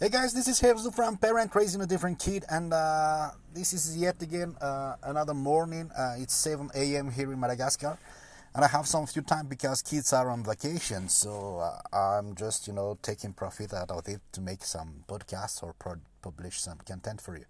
Hey guys, this is Herzu from Parent Raising a Different Kid, and uh, this is yet again uh, another morning. Uh, it's 7 a.m. here in Madagascar, and I have some few time because kids are on vacation, so uh, I'm just you know taking profit out of it to make some podcasts or pro- publish some content for you.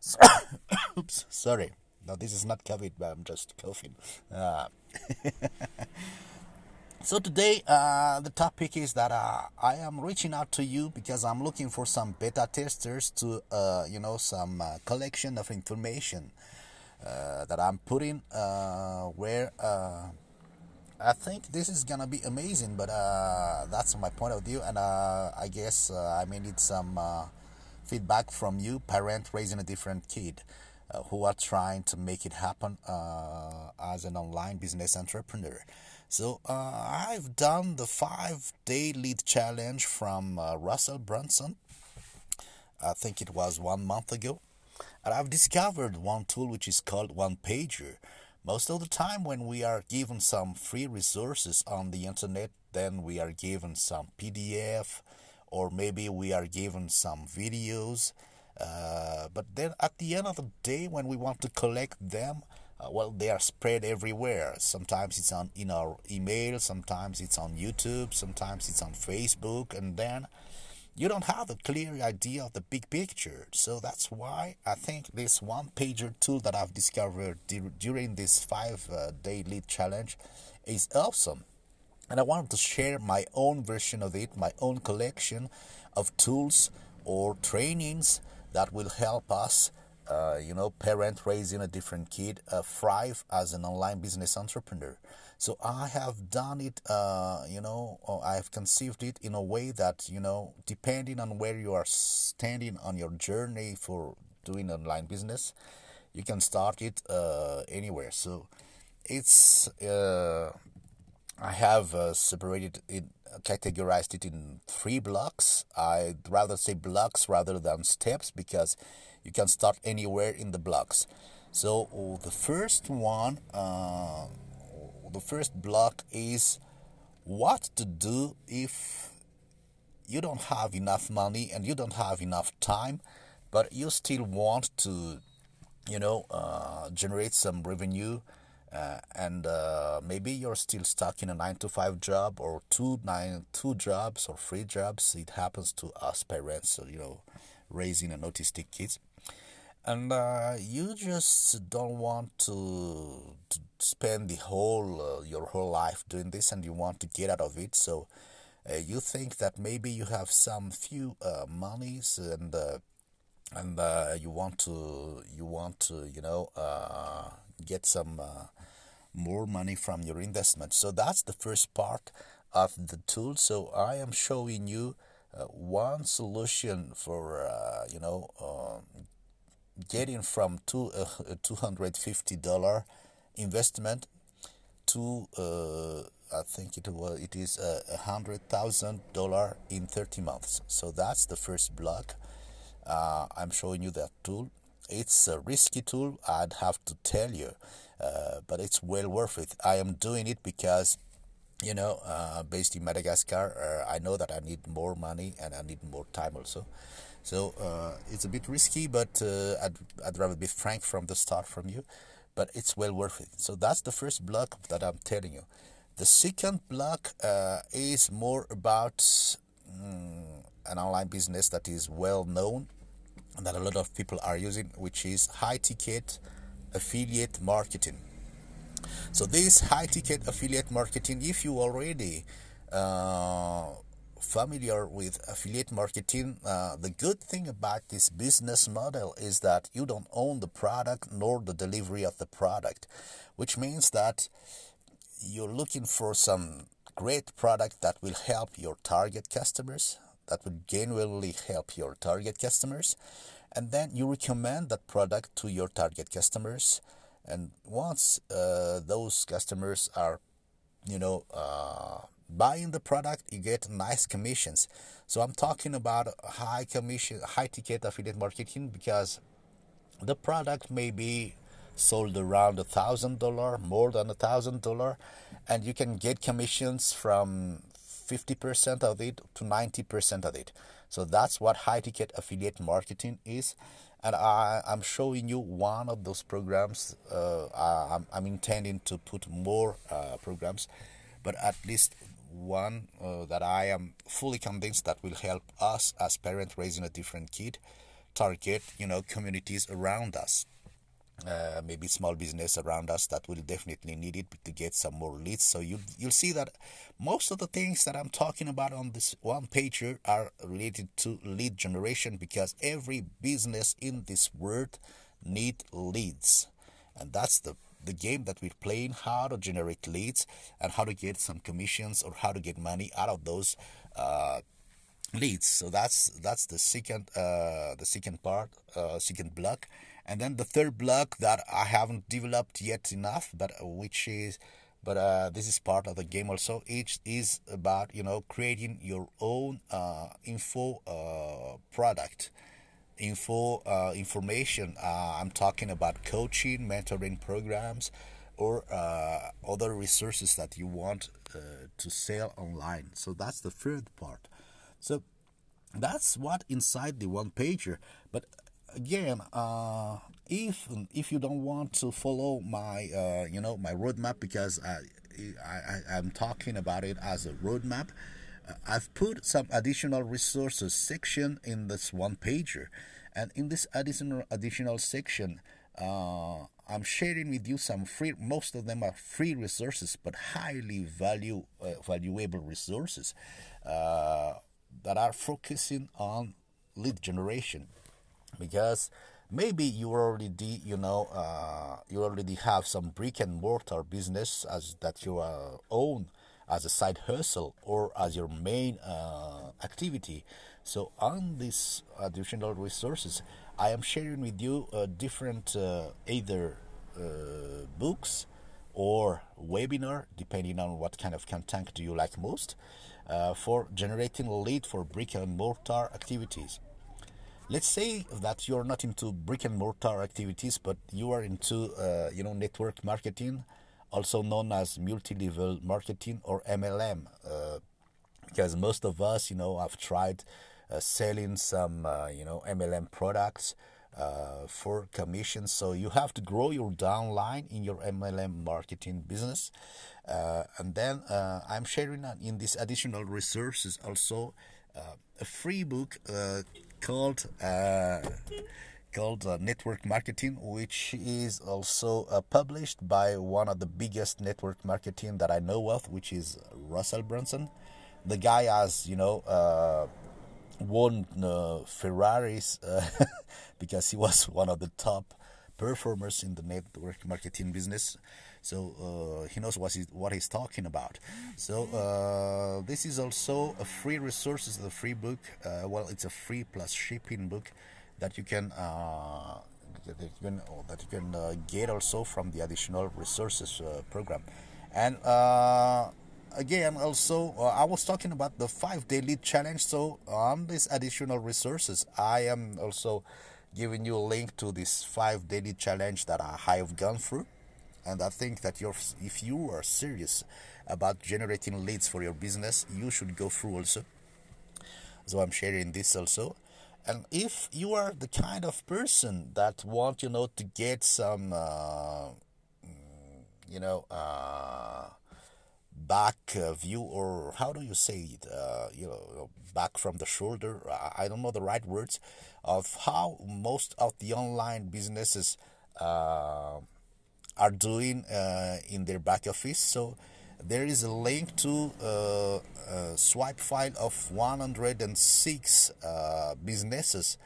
So, oops, sorry. No, this is not COVID, but I'm just coughing. So today, uh, the topic is that uh, I am reaching out to you because I'm looking for some beta testers to, uh, you know, some uh, collection of information uh, that I'm putting uh, where I think this is gonna be amazing. But that's my point of view, and I guess I may need some feedback from you, parent raising a different kid. who are trying to make it happen as an online business entrepreneur. So uh, I've done the five day lead challenge from uh, Russell Brunson. I think it was one month ago. And I've discovered one tool which is called One Pager. Most of the time, when we are given some free resources on the internet, then we are given some PDF or maybe we are given some videos. Uh, but then at the end of the day, when we want to collect them, uh, well they are spread everywhere. Sometimes it's on in our email sometimes it's on youtube sometimes it's on facebook and then you don't have a clear idea of the big picture. So that's why i think this one pager tool that i've discovered during this five uh, day lead challenge is awesome. And i wanted to share my own version of it my own collection of tools or trainings that will help us uh, you know, parent raising a different kid uh, thrive as an online business entrepreneur. So I have done it, uh, you know, I have conceived it in a way that, you know, depending on where you are standing on your journey for doing online business, you can start it uh, anywhere. So it's, uh, I have uh, separated it, categorized it in three blocks. I'd rather say blocks rather than steps because you can start anywhere in the blocks so the first one uh, the first block is what to do if you don't have enough money and you don't have enough time but you still want to you know uh, generate some revenue uh, and uh, maybe you're still stuck in a nine to five job or two nine two jobs or three jobs. It happens to us parents you know raising an autistic kids. And uh, you just don't want to, to spend the whole uh, your whole life doing this and you want to get out of it. So uh, you think that maybe you have some few uh, monies and and you want to you want to you know get some more money from your investment so that's the first part of the tool so i am showing you one solution for you know getting from two uh, two hundred fifty dollar investment to uh, I think it was it is a hundred thousand dollar in thirty months. So that's the first block. Uh, I'm showing you that tool. It's a risky tool. I'd have to tell you, uh, but it's well worth it. I am doing it because you know, uh, based in Madagascar, uh, I know that I need more money and I need more time also. So uh, it's a bit risky, but uh, I'd, I'd rather be frank from the start from you. But it's well worth it. So that's the first block that I'm telling you. The second block uh, is more about mm, an online business that is well known that a lot of people are using, which is high ticket affiliate marketing. So this high ticket affiliate marketing, if you already uh, familiar with affiliate marketing, uh, the good thing about this business model is that you don't own the product nor the delivery of the product, which means that you're looking for some great product that will help your target customers, that will genuinely help your target customers, and then you recommend that product to your target customers. And once uh, those customers are, you know, uh, buying the product you get nice commissions so i'm talking about high commission high ticket affiliate marketing because the product may be sold around a thousand dollar more than a thousand dollar and you can get commissions from 50% of it to 90% of it. So that's what high ticket affiliate marketing is. And I, I'm showing you one of those programs. Uh, I'm, I'm intending to put more uh, programs, but at least one uh, that I am fully convinced that will help us as parents raising a different kid target you know communities around us uh, maybe small business around us that will definitely need it to get some more leads. So you you'll see that most of the things that I'm talking about on this one pager are related to lead generation because every business in this world need leads, and that's the the game that we're playing how to generate leads and how to get some commissions or how to get money out of those uh, leads. So that's that's the second uh, the second part uh, second block and then the third block that I haven't developed yet enough, but uh, which is, but uh, this is part of the game also. It is about you know creating your own uh, info uh, product, info uh, information. Uh, I'm talking about coaching, mentoring programs, or other resources that you want to sell online. So that's the third part. So that's what inside the one pager but again, uh, if if you don't want to follow my uh, you know my roadmap because I, I I'm talking about it as a roadmap, uh, I've put some additional resources section in this one pager, and in this additional additional section. Uh, I'm sharing with you some free. Most of them are free resources, but highly value uh, valuable resources uh, that are focusing on lead generation because maybe you already you know uh, you already have some brick and mortar business as that you uh, own as a side hustle or as your main uh, activity. So on these additional resources i am sharing with you uh, different uh, either uh, books or webinar depending on what kind of content do you like most for generating lead for brick and mortar activities let's say that you're not into brick and mortar activities but you are into uh, you know network marketing also known as multi-level marketing or mlm uh, because most of us you know have tried uh, selling some uh, you know mlm products uh, for commissions so you have to grow your downline in your mlm marketing business. Uh, and then i'm sharing in these additional resources also a free book called uh, called uh, Network Marketing, which is also uh, published by one of the biggest network marketing that I know of, which is Russell Brunson. The guy has, you know, uh, won uh, Ferraris uh, because he was one of the top performers in the network marketing business so uh, he knows what he's, what he's talking about. So uh, this is also a free resource. It's a free book. Uh, well, it's a free plus shipping book that you can uh, that you can that you can uh, get also from the additional resources uh, program, and again also uh, i was talking about the five day lead challenge so on these additional resources i am also giving you a link to this five day lead challenge that i have gone through and I think that you're, if you are serious about generating leads for your business, you should go through also. So I'm sharing this also. And if you are the kind of person that want, you know, to get some, uh, you know, uh, back uh, view or how do you say it, uh, you know, back from the shoulder. I don't know the right words of how most of the online businesses uh, are doing uh, in their back office. So there is a link to uh, a swipe file of 106 uh, businesses,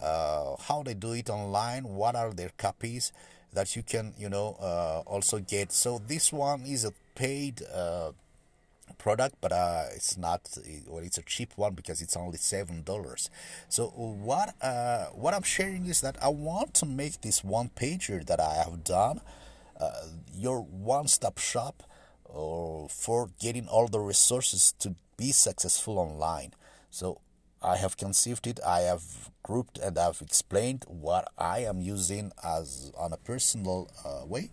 how they do it online, what are their copies that you can, you know, also get. So this one is a paid uh, product but uh, it's not well it's a cheap one because it's only seven dollars so what uh, what i'm sharing is that i want to make this one pager that i have done uh, your one-stop shop or for getting all the resources to be successful online. So I have conceived it, I have grouped and I've explained what I am using as on a personal uh, way.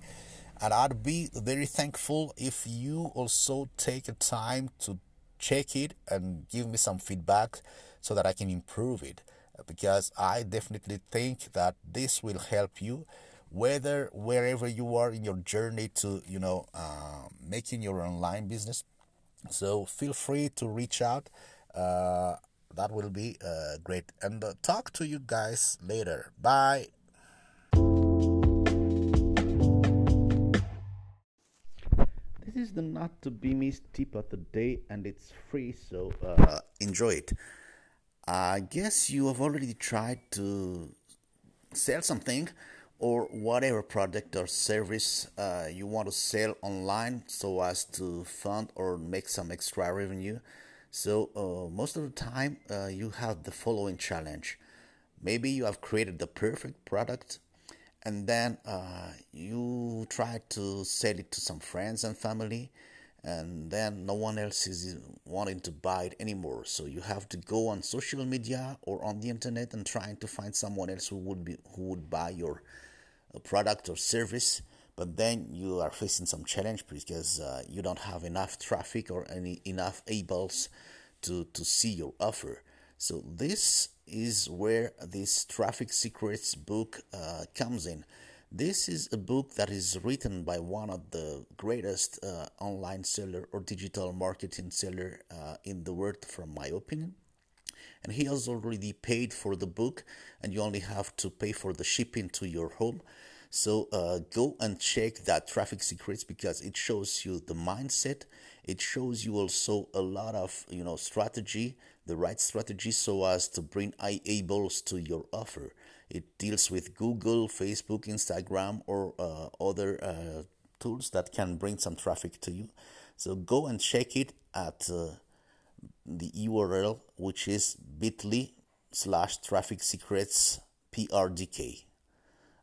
And I'd be very thankful if you also take a time to check it and give me some feedback so that I can improve it. Because I definitely think that this will help you whether wherever you are in your journey to you know uh, making your online business. So feel free to reach out. Uh, that will be uh, great. And uh, talk to you guys later. Bye is the not to be missed tip of the day and it's free so uh, enjoy it i guess you have already tried to sell something or whatever product or service uh, you want to sell online so as to fund or make some extra revenue. So, uh, most of the time, uh, you have the following challenge. Maybe you have created the perfect product and then uh, you try to sell it to some friends and family and then no one else is wanting to buy it anymore. So you have to go on social media or on the internet and trying to find someone else who would be who would buy your product or service. But then you are facing some challenge because uh, you don't have enough traffic or any enough eyeballs to to see your offer so this is where this traffic secrets book uh, comes in. This is a book that is written by one of the greatest uh, online seller or digital marketing seller uh, in the world from my opinion. And he has already paid for the book and you only have to pay for the shipping to your home so uh, go and check that traffic secrets because it shows you the mindset. It shows you also a lot of you know strategy the right strategy so as to bring eyeballs to your offer. It deals with google facebook instagram or uh, other uh, tools that can bring some traffic to you. So go and check it at uh, the URL, which is bit.ly slash traffic secrets PRDK.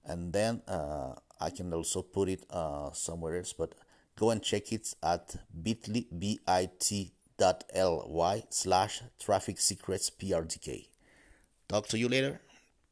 And then uh, I can also put it uh, somewhere else, but go and check it at bit.ly, B-I-T dot L-Y slash traffic secrets PRDK. Talk to you later.